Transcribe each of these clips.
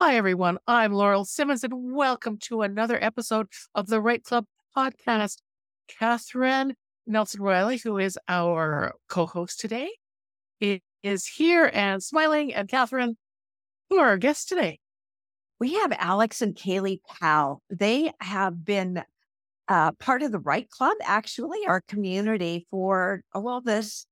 Hi, everyone. I'm Laurel Simmons, and welcome to another episode of the REITE Club podcast. Catherine Nelson Riley, who is our co host today, is here and smiling. And Catherine, who are our guests today? We have Alex and Kaely Pal. They have been uh, part of the REITE Club, actually, our community for, oh, well, this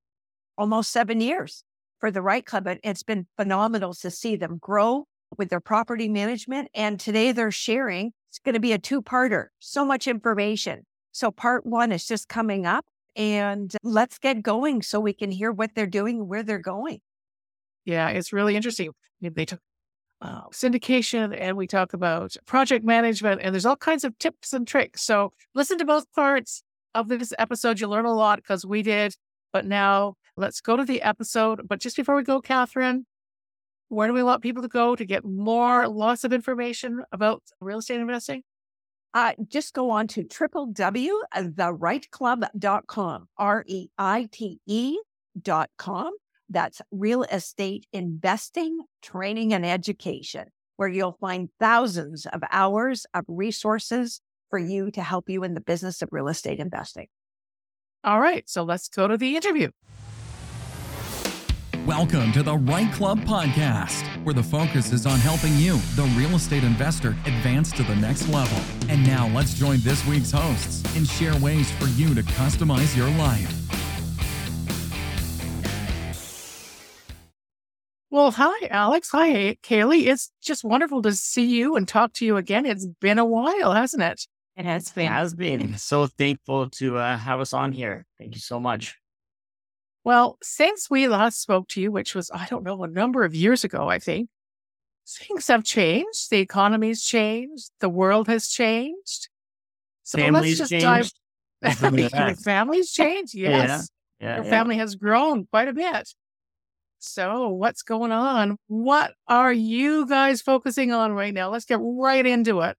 almost seven years for the REITE Club. It's been phenomenal to see them grow with their property management. And today they're sharing, it's going to be a two parter, so much information. So part one is just coming up and let's get going so we can hear what they're doing where they're going. Yeah, it's really interesting. They took uh, syndication and we talk about project management, and there's all kinds of tips and tricks. So listen to both parts of this episode. You'll learn a lot because we did. But now let's go to the episode. But just before we go, Catherine, where do we want people to go to get more lots of information about real estate investing? Uh, just go on to www.therightclub.com, R E I T E dot com. That's real estate investing, training, and education, where you'll find thousands of hours of resources for you to help you in the business of real estate investing. All right. So let's go to the interview. Welcome to the REITE Club podcast, where the focus is on helping you, the real estate investor, advance to the next level. And now let's join this week's hosts and share ways for you to customize your life. Well, hi, Alex. Hi, Kaely. It's just wonderful to see you and talk to you again. It's been a while, hasn't it? It has been. It has been. So thankful to uh, have us on here. Thank you so much. Well, since we last spoke to you, which was, I don't know, a number of years ago, I think, things have changed. The economy's changed. The world has changed. So Families let's just changed. dive. Your family's changed. Yes. Yeah. yeah Your yeah. family has grown quite a bit. So, what's going on? What are you guys focusing on right now? Let's get right into it.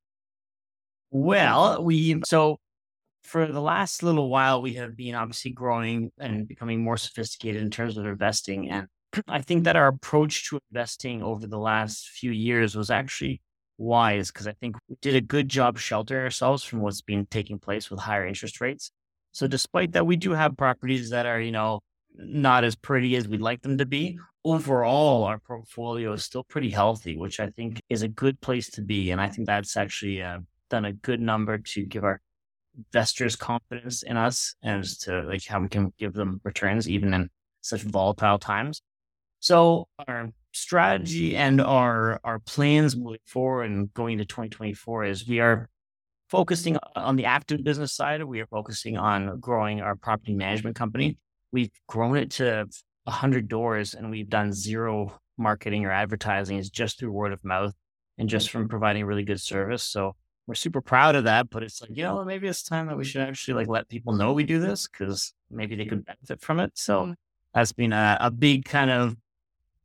Well, we so for the last little while, we have been obviously growing and becoming more sophisticated in terms of investing. And I think that our approach to investing over the last few years was actually wise because I think we did a good job sheltering ourselves from what's been taking place with higher interest rates. So, despite that, we do have properties that are, you know, not as pretty as we'd like them to be. Overall, our portfolio is still pretty healthy, which I think is a good place to be. And I think that's actually uh, done a good number to give our investors confidence in us and to like how we can give them returns even in such volatile times. So our strategy and our our plans moving forward and going into 2024 is we are focusing on the active business side. We are focusing on growing our property management company. We've grown it to 100 doors and we've done zero marketing or advertising. It's just through word of mouth and just from providing really good service. So we're super proud of that, but it's like, you know, maybe it's time that we should actually like let people know we do this because maybe they could benefit from it. So that's been a, a big kind of,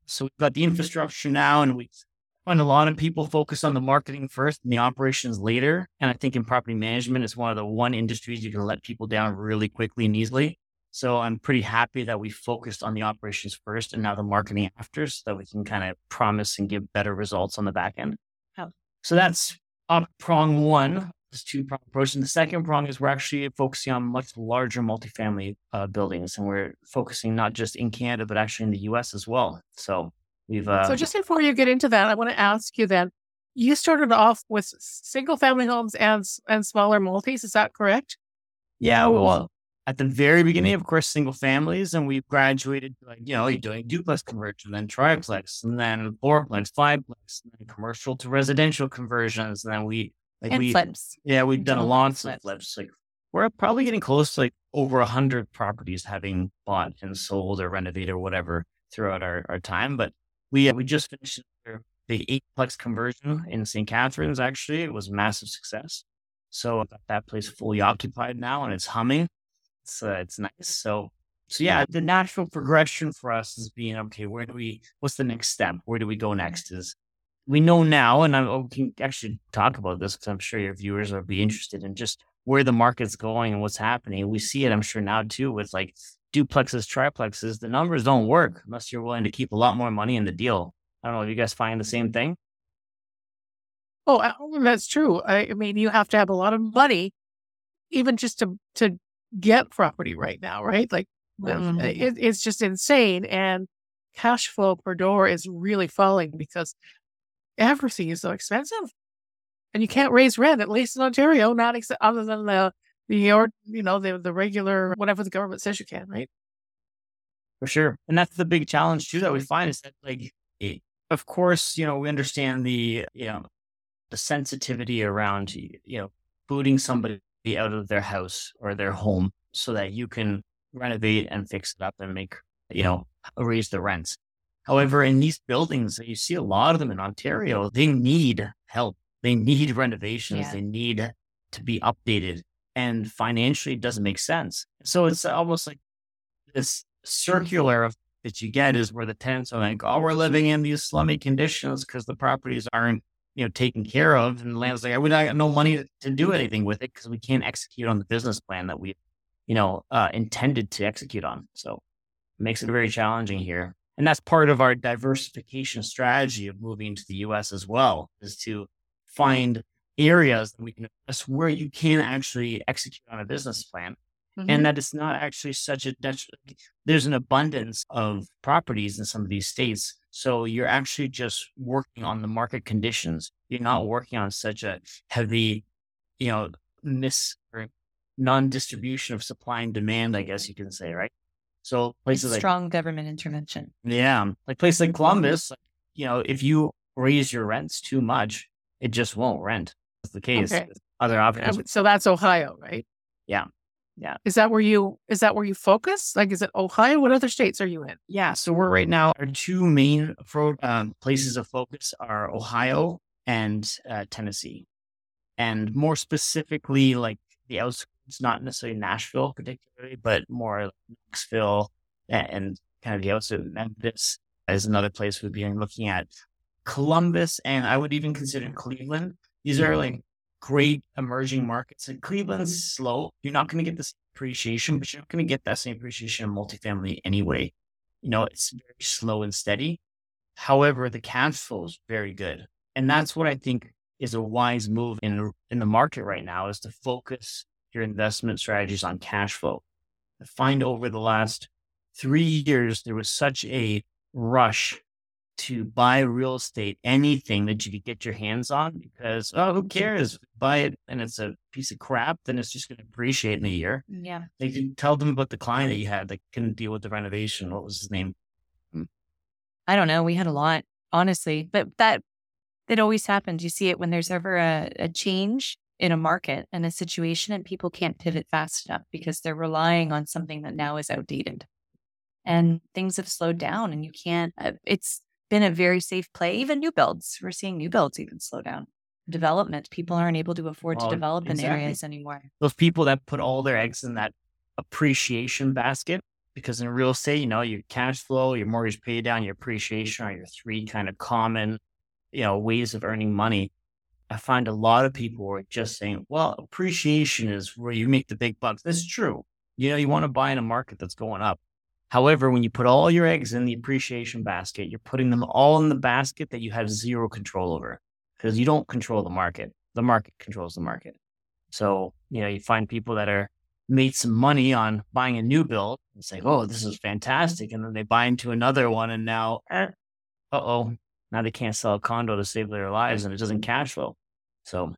so we've got the infrastructure now and we find a lot of people focus on the marketing first and the operations later. And I think in property management, it's one of the one industries you can let people down really quickly and easily. So I'm pretty happy that we focused on the operations first and now the marketing after so that we can kind of promise and give better results on the back end. Oh. So that's prong one is two prong approach. And the second prong is we're actually focusing on much larger multifamily uh, buildings. And we're focusing not just in Canada, but actually in the US as well. So we've. Uh, so just before you get into that, I want to ask you then you started off with single family homes and, and smaller multis. Is that correct? Yeah. Well, at the very beginning, of course, single families, and we've graduated to like, you know, you're doing duplex conversion, then triplex, and then fourplex, fiveplex, and then commercial to residential conversions. And then we, like, and we, flips. Yeah, we've done a lot of flips. Like, we're probably getting close to like over a hundred properties having bought and sold or renovated or whatever throughout our, our time. But we, uh, we just finished the eightplex conversion in St. Catharines. Actually, it was a massive success. So that place fully occupied now and it's humming. It's uh, it's nice. So so yeah, the natural progression for us is being okay. Where do we? What's the next step? Where do we go next? Is we know now, and I can actually talk about this because I'm sure your viewers will be interested in just where the market's going and what's happening. We see it, I'm sure now too, with like duplexes, triplexes. The numbers don't work unless you're willing to keep a lot more money in the deal. I don't know if you guys find the same thing. Oh, uh, that's true. I mean, you have to have a lot of money, even just to to get property right now, right? Like Mm-hmm. it, it's just insane, and cash flow per door is really falling because everything is so expensive, and you can't raise rent at least in Ontario, not ex- other than the the or you know the the regular whatever the government says you can, right? For sure. And that's the big challenge too that we find is that like it, of course, you know, we understand the you know the sensitivity around you know booting somebody out of their house or their home so that you can renovate and fix it up and make you know raise the rents. However, in these buildings, you see a lot of them in Ontario, they need help. They need renovations. Yeah. They need to be updated. And financially, it doesn't make sense. So it's almost like this circular of, that you get is where the tenants are like, oh, we're living in these slummy conditions because the properties aren't, you know, taken care of. And the land's like, i we have no money to, to do anything with it because we can't execute on the business plan that we, you know, uh, intended to execute on. So it makes it very challenging here. And that's part of our diversification strategy of moving to the US as well, is to find areas that we can invest where you can actually execute on a business plan Mhm. and that it's not actually such a there's an abundance of properties in some of these states so you're actually just working on the market conditions you're not working on such a heavy you know mis or non-distribution of supply and demand i guess you can say right so places like strong government intervention. yeah like places like mm-hmm. columbus like, you know if you raise your rents too much it just won't rent that's the case Okay. other options So that's Ohio, right? Yeah. Yeah. Is that where you is that where you focus? Like, is it Ohio? What other states are you in? Yeah, so we're right now. Our two main pro, um, places of focus are Ohio and uh, Tennessee, and more specifically, like the outskirts, not necessarily Nashville particularly, but more like Knoxville and, and kind of the outskirts. Memphis is another place we'd be looking at. Columbus, and I would even consider Cleveland. These are like great emerging markets. And Cleveland's slow. You're not going to get this appreciation, but you're not going to get that same appreciation in multifamily anyway. You know, it's very slow and steady. However, the cash flow is very good. And that's what I think is a wise move in, in the market right now is to focus your investment strategies on cash flow. I find over the last three years, there was such a rush to buy real estate, anything that you could get your hands on because, oh, who cares? Buy it and it's a piece of crap, then it's just going to appreciate in a year. Yeah. They could tell them about the client that you had that couldn't deal with the renovation. What was his name? I don't know. We had a lot, honestly, but that it always happens. You see it when there's ever a, a change in a market and a situation, and people can't pivot fast enough because they're relying on something that now is outdated. And things have slowed down, and you can't. Uh, it's been a very safe play. Even new builds, we're seeing new builds even slow down. Development, people aren't able to afford Well, to develop in areas anymore. Those people that put all their eggs in that appreciation basket. Because in real estate, you know, your cash flow, your mortgage pay down, your appreciation are your three kind of common, you know, ways of earning money. I find a lot of people are just saying, well, appreciation is where you make the big bucks. That's true. You know, you want to buy in a market that's going up. However, when you put all your eggs in the appreciation basket, you're putting them all in the basket that you have zero control over because you don't control the market. The market controls the market. So, you know, you find people that are made some money on buying a new build and say, oh, this is fantastic. And then they buy into another one and now, uh oh, now they can't sell a condo to save their lives and it doesn't cash flow. So,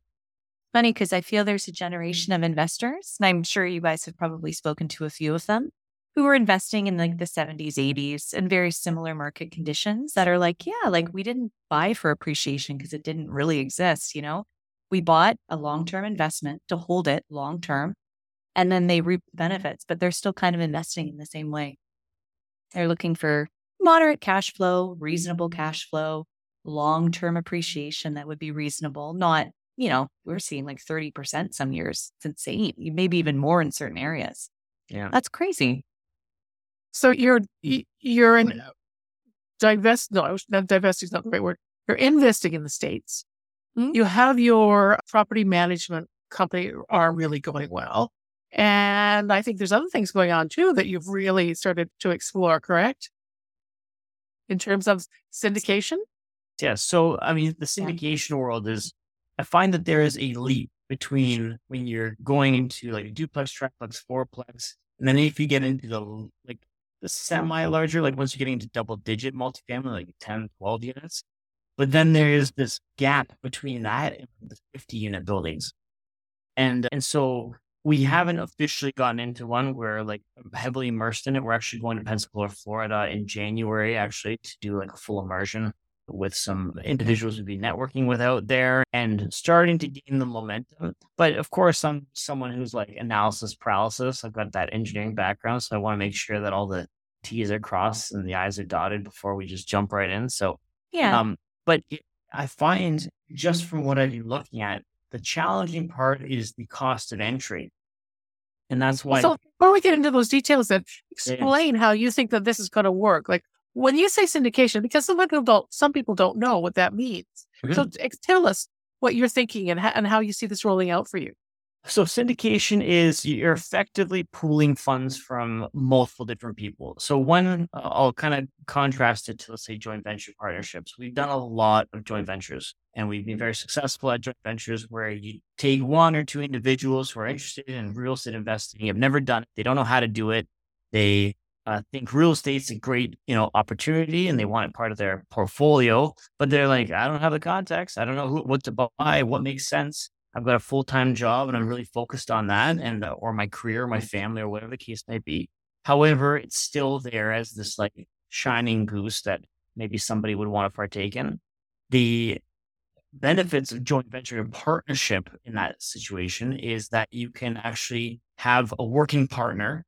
funny because I feel there's a generation of investors, and I'm sure you guys have probably spoken to a few of them who were investing in like the 70s, 80s, and very similar market conditions that are like, yeah, like we didn't buy for appreciation because it didn't really exist, you know? We bought a long term investment to hold it long term, and then they reap the benefits, but they're still kind of investing in the same way. They're looking for moderate cash flow, reasonable cash flow, long term appreciation that would be reasonable, not you know, we're seeing like 30% some years. It's insane. Maybe even more in certain areas. yeah. That's crazy. So you're you're in divest. No, not divesting is not the right word. You're investing in the states. Mhm. You have your property management company are really going well, and I think there's other things going on too that you've really started to explore. Correct? In terms of syndication. Yeah. So, I mean, the syndication world is I find that there is a leap between when you're going into like a duplex, triplex, fourplex, and then if you get into the like the mm. semi larger, like once you're getting into double digit multifamily, like 10, 12 units. But then there is this gap between that and the 50 unit buildings. And and so we haven't officially gotten into one. We're like heavily immersed in it. We're actually going to Pensacola, Florida in January, actually, to do like a full immersion with some individuals we'll be networking with out there and starting to gain the momentum. But of course, I'm someone who's like analysis paralysis. I've got that engineering background. So I want to make sure that all the T's are crossed and the I's are dotted before we just jump right in. So, yeah. Um, but I find just from what I've been looking at, the challenging part is the cost of entry. And that's why. So before we get into those details, then explain yeah. how you think that this is going to work. Like when you say syndication, because some people don't, some people don't know what that means. Mm-hmm. So tell us what you're thinking and, ha- and how you see this rolling out for you. So syndication is you're effectively pooling funds from multiple different people. So one, uh, I'll kind of contrast it to let's say joint venture partnerships. We've done a lot of joint ventures, and we've been very successful at joint ventures where you take one or two individuals who are interested in real estate investing, have never done it, they don't know how to do it, they uh, think real estate's a great, you know, opportunity and they want it part of their portfolio, but they're like, I don't have the context. I don't know who, what to buy, what makes sense. I've got a full time job and I'm really focused on that and, uh, or my career, my family, or whatever the case may be. However, it's still there as this like shining goose that maybe somebody would want to partake in. The benefits of joint venture and partnership in that situation is that you can actually have a working partner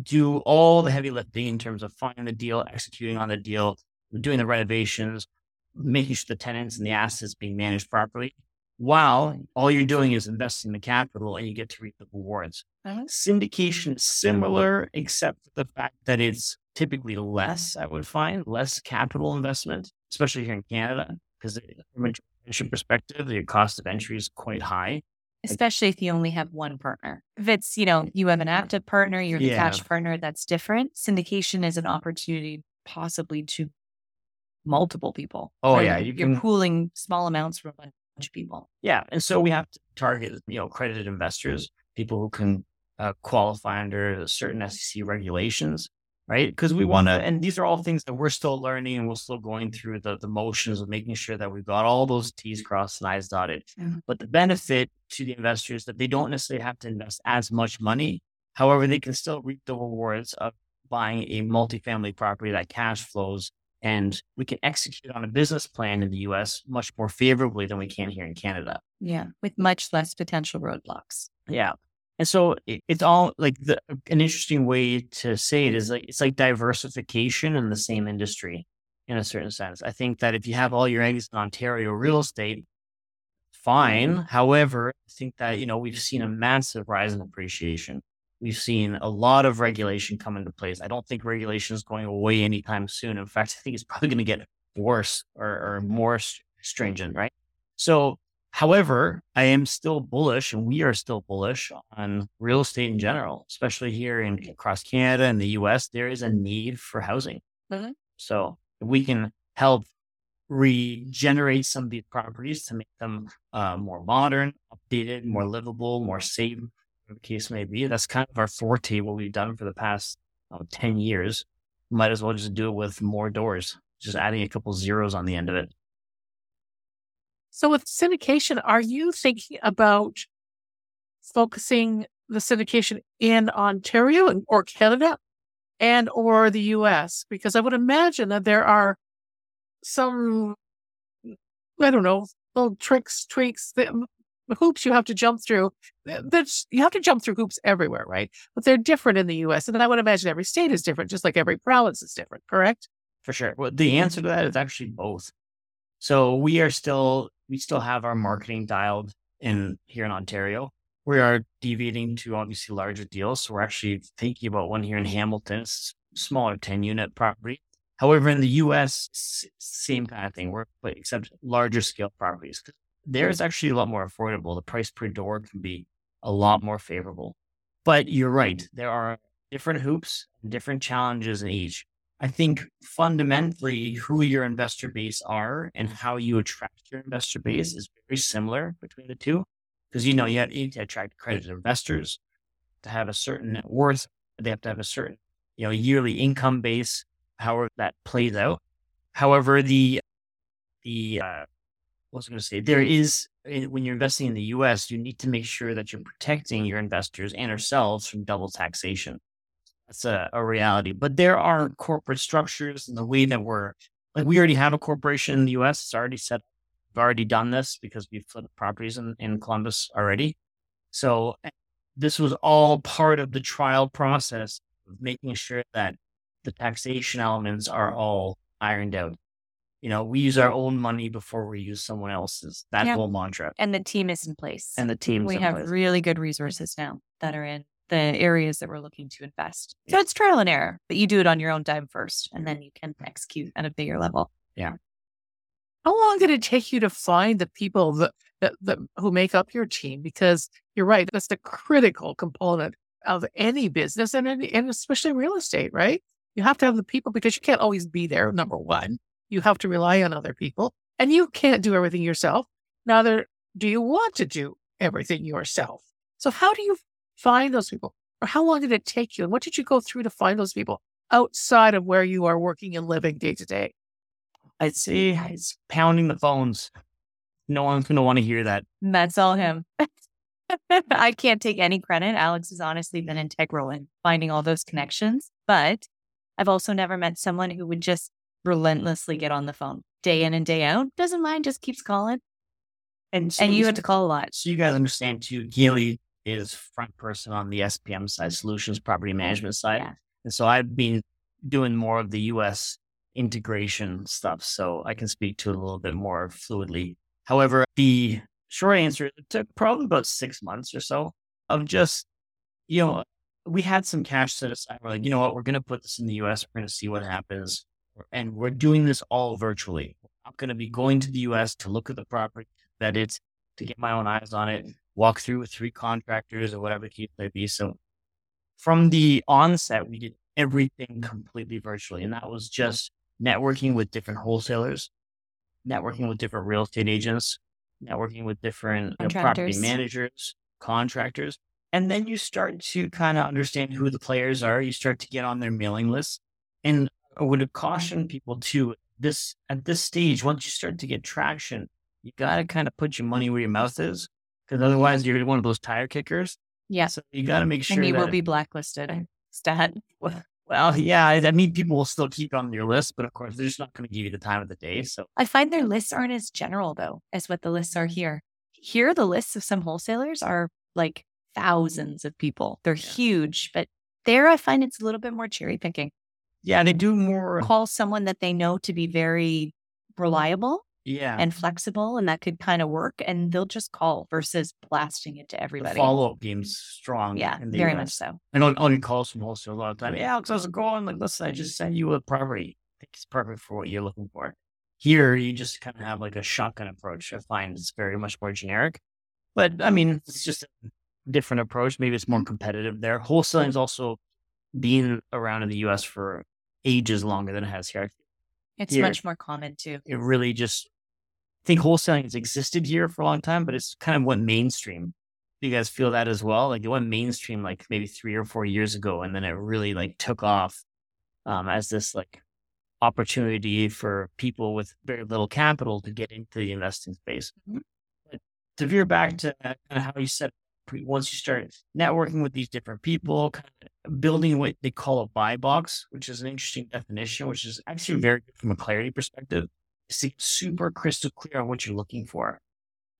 do all the heavy lifting in terms of finding the deal, executing on the deal, doing the renovations, making sure the tenants and the assets being managed properly, while all you're doing is investing the capital and you get to reap the rewards. Uh-huh. Syndication is similar, except for the fact that it's typically less, I would find, less capital investment, especially here in Canada, because from a perspective, the cost of entry is quite high especially if you only have one partner. If it's, you know, you have an active partner, you're the yeah. cash partner, that's different. Syndication is an opportunity possibly to multiple people. Oh yeah, you are can... pooling small amounts from a bunch of people. Yeah, and so we have to target, you know, accredited investors, people who can uh, qualify under certain SEC regulations right? Because we want to, and these are all things that we're still learning and we're still going through the, the motions of making sure that we've got all those T's crossed and I's dotted. Mm-hmm. But the benefit to the investors that they don't necessarily have to invest as much money. However, they can still reap the rewards of buying a multifamily property that cash flows. And we can execute on a business plan in the US much more favorably than we can here in Canada. Yeah, with much less potential roadblocks. Yeah. And so it, it's all like the, an interesting way to say it is like it's like diversification in the same industry in a certain sense. I think that if you have all your eggs in Ontario real estate, fine. Mm-hmm. However, I think that you know we've seen a massive rise in appreciation. We've seen a lot of regulation come into place. I don't think regulation is going away anytime soon. In fact, I think it's probably going to get worse or, or more stringent, right? So However, I am still bullish and we are still bullish on real estate in general, especially here in across Canada and the US. There is a need for housing. Mm-hmm. So if we can help regenerate some of these properties to make them uh, more modern, updated, more livable, more safe, the case may be. That's kind of our forte, what we've done for the past uh, 10 years. Might as well just do it with more doors, just adding a couple zeros on the end of it. So with syndication, are you thinking about focusing the syndication in Ontario or Canada and or the US? Because I would imagine that there are some, I don't know, little tricks, tweaks, the hoops you have to jump through. Eh, That's, you have to jump through hoops everywhere, right? But they're different in the US. And then I would imagine every state is different, just like every province is different, correct? For sure. Well, the answer to that is actually both. So we are still we still have our marketing dialed in here in Ontario. We are deviating to obviously larger deals. So we're actually thinking about one here in Hamilton, smaller 10 unit property. However, in the US, same kind of thing. We're except larger scale properties. There is actually a lot more affordable. The price per door can be a lot more favorable. But you're right. There are different hoops, different challenges in each. I think fundamentally who your investor base are and how you attract your investor base is very similar between the two. Because you know, you, have, you need to attract accredited investors to have a certain net worth. They have to have a certain, you know, yearly income base, however that plays out. However, the the uh, what was going to say? There is eh, when you're investing in the U.S., you need to make sure that you're protecting your investors and ourselves from double taxation. That's a, a reality. But there are corporate structures and the way that we're like we already have a corporation in the US. It's already set. We've already done this because we've flipped properties in, in Columbus already. So eh, this was all part of the trial process of making sure that the taxation elements are all ironed out. You know, we use our own money before we use someone else's. That Yeah. whole mantra. And the team is in place. And the team. we in have place. really good resources now that are in the areas that we're looking to invest. So it's trial and error, but you do it on your own dime first, and mm-hmm. then you can execute at a bigger level. Yeah. How long did it take you to find the people that, that, that who make up your team? Because you're right, that's the critical component of any business and, any- and especially real estate, right? You have to have the people because you can't always be there. Number one, you have to rely on other people and you can't do everything yourself. Neither do you want to do everything yourself. So how do you find those people? Or how long did it take you? And what did you go through to find those people outside of where you are working and living day to day? I'd say it's pounding the phones. No one's going to want to hear that. That's all him. I can't take any credit. Alex has honestly been integral in finding all those connections, but I've also never met someone who would just relentlessly mm. get on the phone day in and day out. Doesn't mind, just keeps calling. And, so And you had to call a lot. So you guys understand too, Kaely is front person on the SPM side, solutions property oh, management side. Yeah. And so I've been doing more of the US integration stuff. So I can speak to it a little bit more fluidly. However, the short answer, it took probably about six months or so of just, you know, we had some cash set aside. We're like, you know what, we're going to put this in the US. We're going to see what happens. And we're doing this all virtually. I'm going to be going to the US to look at the property, that it's to get my own eyes on it, walk through with three contractors or whatever the case may be. So from the onset, we did everything completely virtually. And that was just networking with different wholesalers, networking with different real estate agents, networking with different you know, property managers, contractors. And then you start to kind of understand who the players are. You start to get on their mailing list. And I would mm-hmm. caution people too, this at this stage, once you start to get traction, you got to kind of put your money where your mouth is because mm-hmm. otherwise you're one of those tire kickers. Yeah. So you got to make sure and you will be blacklisted. Stat. well, yeah, I I mean, people will still keep on your list, but of course, they're just not going to give you the time of the day. So I find their lists aren't as general though as what the lists are here. Here, the lists of some wholesalers are like thousands of people. They're huge, but there I find it's a little bit more cherry picking. Yeah, they do more. Call someone that they know to be very mm. reliable Yeah, and flexible, and that could kind of work, and they'll just call versus blasting it to everybody. follow up game's strong. yeah, in the very US. much so. I'll get calls from wholesalers a lot of time. Yeah, Alex, how's it going? Like, listen, I just sent you a property. I think it's perfect for what you're looking for. Here, you just kind of have like a shotgun approach. I find it's very much more generic, but I mean, it's just a different approach. Maybe it's more competitive there. Wholesaling's also being around in the U.S. for ages longer than it has here. It's Here. much more common too. It really just, I think wholesaling has existed here for a long time, but it's kind of went mainstream. Do you guys feel that as well? Like it went mainstream like maybe three or four years ago, and then it really like took off um, as this like opportunity for people with very little capital to get into the investing space. Mhm. But to veer back to kind of how you said once you start networking with these different people, kind of building what they call a buy box, which is an interesting definition, which is actually very good from a clarity perspective, is to super crystal clear on what you're looking for.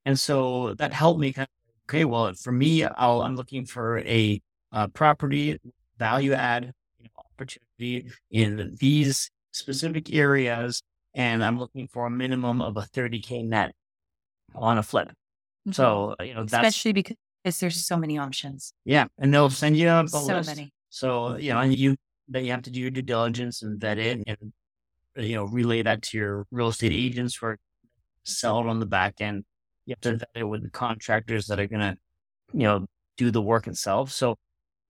And so that helped me kind of, okay, well, for me, I'll, I'm looking for a uh, property value add you know, opportunity in these specific areas. And I'm looking for a minimum of a 30K net on a flip. So, you know, that's, especially because there's so many options, yeah. And they'll send you a, so list. many. So, you know, and you, then you have to do your due diligence and vet it and, uh, you know, relay that to your real estate agents are sell it on the back end. You have to vet it with the contractors that are going to, you know, do the work itself. So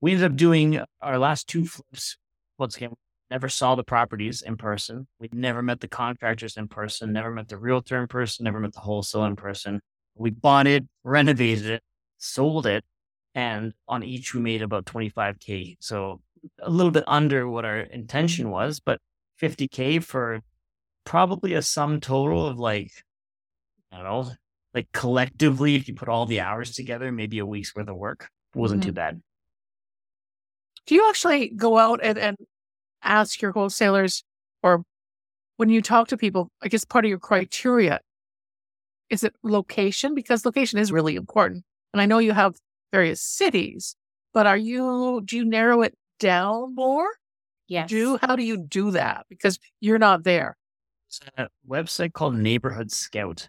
we ended up doing our last two flips. Once again, never saw the properties in person. We never met the contractors in person, never met the realtor in person, never met the wholesale in person. We bought it, renovated it, sold it, and on each we made about 25K. So a little bit under what our intention was, but 50K for probably a sum total of like, I don't know, like collectively, if you put all the hours together, maybe a week's worth of work wasn't Mhm. too bad. Do you actually go out and, and ask your wholesalers or when you talk to people, I guess part of your criteria, is it location? Because location is really important. And I know you have various cities, but are you, do you narrow it down more? Yes. Do, how do you do that? Because you're not there. It's a website called Neighborhood Scout.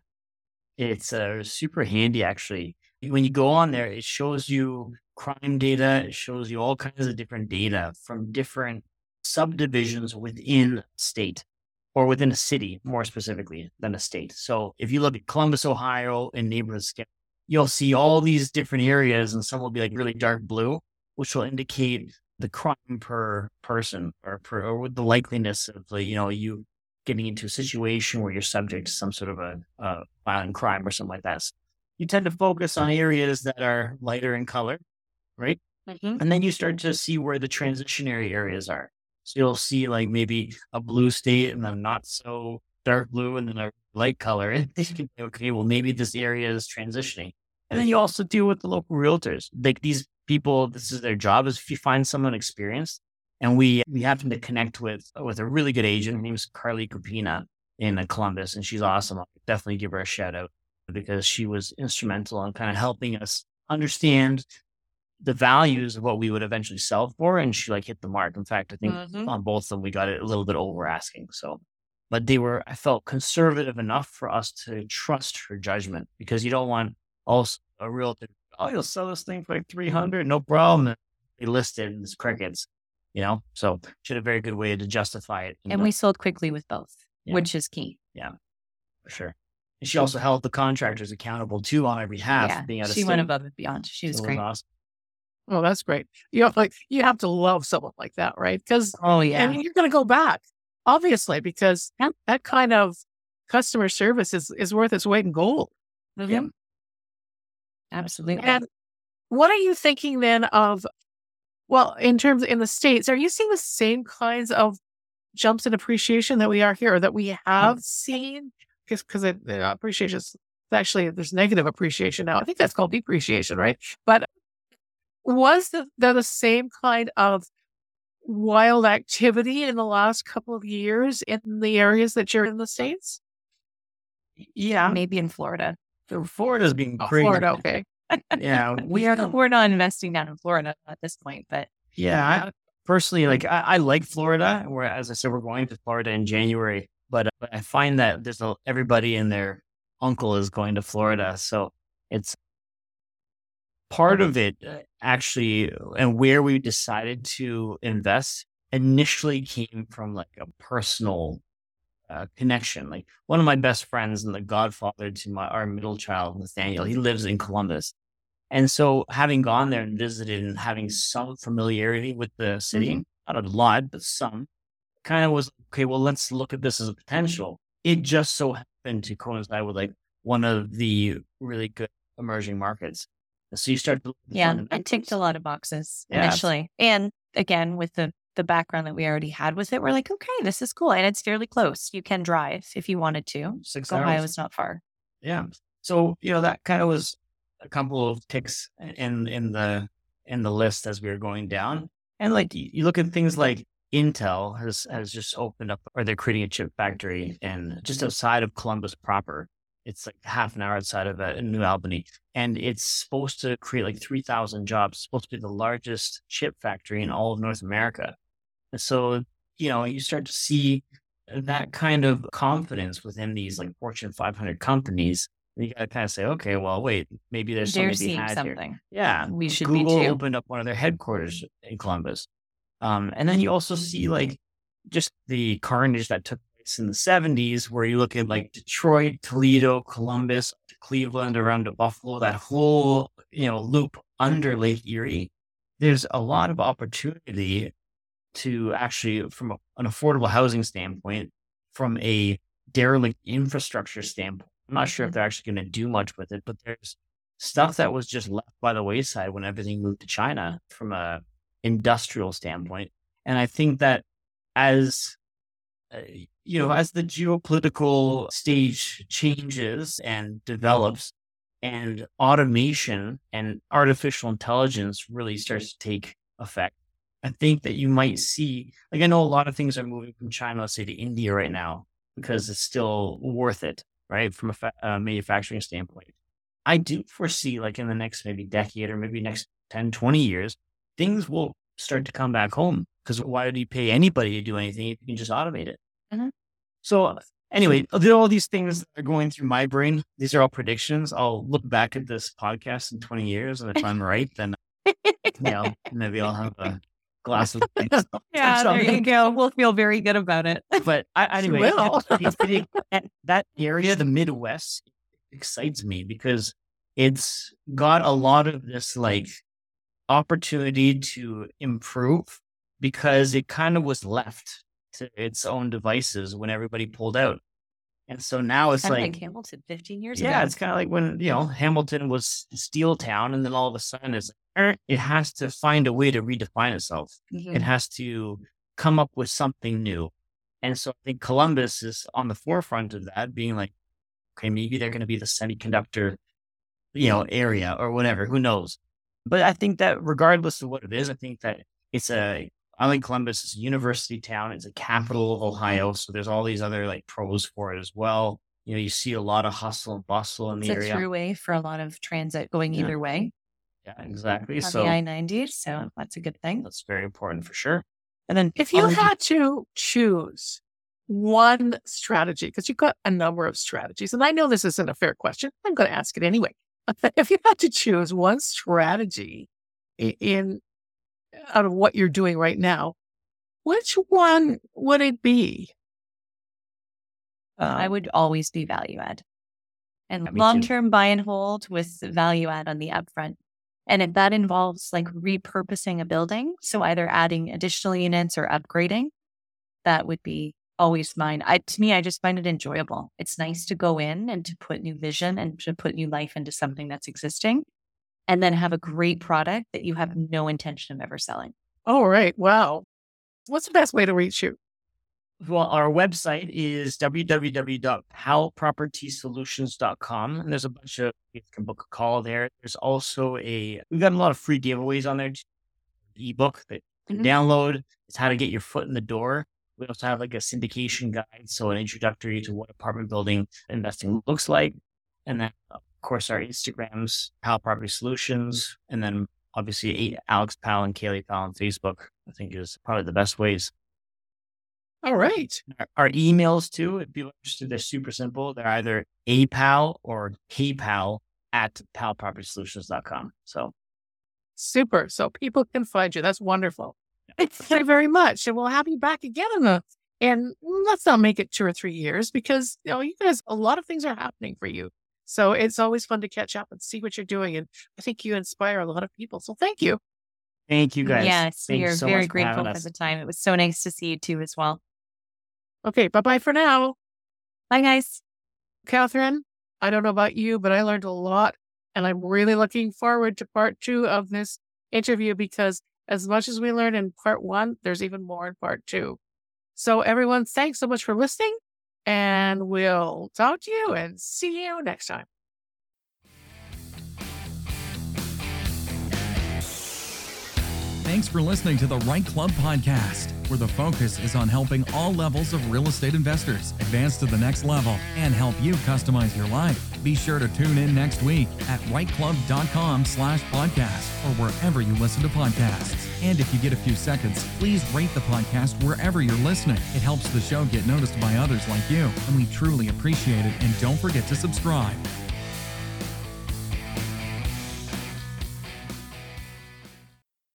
It's uh, super handy, actually. When you go on there, it shows you crime data. It shows you all kinds of different data from different subdivisions within state or within a city, more specifically than a state. So if you look at Columbus, Ohio, and Neighborhood Scout, you'll see all these different areas, and some will be like really dark blue, which will indicate the crime per person or per or with the likeliness of the you know you getting into a situation where you're subject to some sort of a, a violent crime or something like that. So you tend to focus on areas that are lighter in color, right? Mhm. And then you start to see where the transitionary areas are. So you'll see like maybe a blue state and then not so dark blue and then a light color. And you can say, okay, well, maybe this area is transitioning. And then you also deal with the local realtors. Like these people, this is their job is if you find someone experienced and we we happen to connect with with a really good agent. Her name's Carly Kupina in uh, Columbus, and she's awesome. I'll definitely give her a shout out because she was instrumental in kind of helping us understand the values of what we would eventually sell for, and she like hit the mark. In fact, I think Mhm. on both of them we got it a little bit over asking. So, but they were I felt conservative enough for us to trust her judgment because you don't want also a realtor. Oh, you'll sell this thing for like three hundred, no problem. And they listed and it's crickets, you know. So she had a very good way to justify it. And we sold quickly with both, Yeah. which is key. Yeah, for sure. And she also held the contractors accountable too on our behalf, yeah. being out of She state. went above and beyond. She was So it great. awesome. Oh, that's great. You have like, you have to love someone like that, right? Because Oh yeah. and you're going to go back, obviously, because Yeah. that kind of customer service is, is worth its weight in gold. Mhm. Absolutely. And what are you thinking then of, well, in terms in the States, are you seeing the same kinds of jumps in appreciation that we are here or that we mm. have seen? Because it, the appreciation is actually, there's negative appreciation now. I think that's called depreciation, right? But was the, there the same kind of wild activity in the last couple of years in the areas that you're in the States? Yeah, Maybe in Florida. Florida's being Oh, crazy. Florida, okay. Yeah, We are we're not investing down in Florida at this point, but Yeah, I, personally, like I, I like Florida. Where, as I said, we're going to Florida in January, but, uh, but I find that there's a, everybody and their uncle is going to Florida, so it's part of it uh, actually, and where we decided to invest initially came from like a personal uh, connection. Like one of my best friends and the godfather to my our middle child, Nathaniel, he lives in Columbus. And so having gone there and visited and having some familiarity with the city, not a lot, but some, kind of was okay, well, let's look at this as a potential. It just so happened to coincide with like one of the really good emerging markets. So you start to look at the yeah, it ticked a lot of boxes Yeah, initially. And again, with the the background that we already had with it, we're like, okay, this is cool. And it's fairly close. You can drive if you wanted to. Six Ohio hours. is not far. Yeah. So, you know, that kind of was a couple of ticks in in the in the list as we were going down. And like you look at things like Intel has has just opened up or they're creating a chip factory and just outside of Columbus proper. It's like half an hour outside of uh, New Albany. And it's supposed to create like 3,000 jobs. It's supposed to be the largest chip factory in all of North America. And so, you know, you start to see that kind of confidence within these like Fortune 500 companies. You got to kind of say, okay, well, wait, maybe there's They're something be seeing had here. something. Yeah, We should be Google too. opened up one of their headquarters in Columbus, um, and then you also see like just the carnage that took place in the '70s, where you look at like Detroit, Toledo, Columbus, to Cleveland, around to Buffalo, that whole you know loop under Lake Erie. There's a lot of opportunity to actually, from a, an affordable housing standpoint, from a derelict infrastructure standpoint. I'm not sure if Mhm. they're actually going to do much with it, but there's stuff that was just left by the wayside when everything moved to China from a industrial standpoint. And I think that as uh, you know, as the geopolitical stage changes and develops, and automation and artificial intelligence really starts to take effect, I think that you might see, like, I know a lot of things are moving from China, let's say, to India right now because it's still worth it, right, from a fa- uh, manufacturing standpoint. I do foresee, like, in the next maybe decade or maybe next 10, 20 years, things will start to come back home because why would you pay anybody to do anything if you can just automate it? Mhm. So, anyway, there are all these things that are going through my brain. These are all predictions. I'll look back at this podcast in 20 years, and if I'm right, then, you know, maybe I'll have a glass of wine. Yeah, there you go. We'll feel very good about it. But I, anyway, will. it- that- that area, the Midwest, excites me because it's got a lot of this like opportunity to improve because it kind of was left to its own devices when everybody pulled out. And so now it's like, like Hamilton 15 years yeah, ago. it's kind of like when, you know, Hamilton was Steel Town and then all of a sudden it's like, "Er," it has to find a way to redefine itself Mhm. it has to come up with something new. And so I think Columbus is on the forefront of that, being like, okay, maybe they're going to be the semiconductor, you know, area or whatever. Who knows? But I think that regardless of what it is, I think that it's a, I think Columbus is a university town. It's a capital of Ohio. So there's all these other like pros for it as well. You know, you see a lot of hustle and bustle in It's the a area. throughway for a lot of transit going Yeah. either way Yeah, exactly. on So I 90. So that's a good thing. that's very important for sure. And then If you all had to choose one strategy, because you've got a number of strategies, and I know this isn't a fair question, I'm going to ask it anyway. If you had to choose one strategy in out of what you're doing right now, which one would it be? I Um, would always be value add. And Yeah, me too. long term buy and hold with value add on the upfront. And if that involves like repurposing a building, so either adding additional units or upgrading, that would be always mine. I, to me, I just find it enjoyable. It's nice to go in and to put new vision and to put new life into something that's existing and then have a great product that you have no intention of ever selling. All right. Wow. What's the best way to reach you? Well, our website is www.palpropertysolutions.com. And there's a bunch of, you can book a call there. There's also a, we've got a lot of free giveaways on there. Ebook that you can Mhm. download. It's how to get your foot in the door. We also have like a syndication guide. So an introductory to what apartment building investing looks like. And then, of course, our Instagrams, Pal Property Solutions. And then obviously Alex Pal and Kaely Pal on Facebook, I think is probably the best ways. All right. Our, our emails too, if people are interested, they're super simple. They're either apal or kpal at palpropertysolutions.com. So Super. So people can find you. That's wonderful. Thank you very much. And we'll have you back again in a, and let's not make it two or three years because, you know, you guys, a lot of things are happening for you. So it's always fun to catch up and see what you're doing. And I think you inspire a lot of people. So thank you. thank you guys. Yes, Thank we are so very much for grateful for the time. It was so nice to see you too as well. Okay. Bye bye for now. Bye, guys. Catherine, I don't know about you, but I learned a lot. And I'm really looking forward to part two of this interview because as much as we learned in part one, there's even more in part two. So, everyone, thanks so much for listening. And we'll talk to you and see you next time. Thanks for listening to the REITE Club podcast, where the focus is on helping all levels of real estate investors advance to the next level and help you customize your life. Be sure to tune in next week at reiteclub.com slash podcast or wherever you listen to podcasts. And if you get a few seconds, please rate the podcast wherever you're listening. It helps the show get noticed by others like you, and we truly appreciate it. And don't forget to subscribe.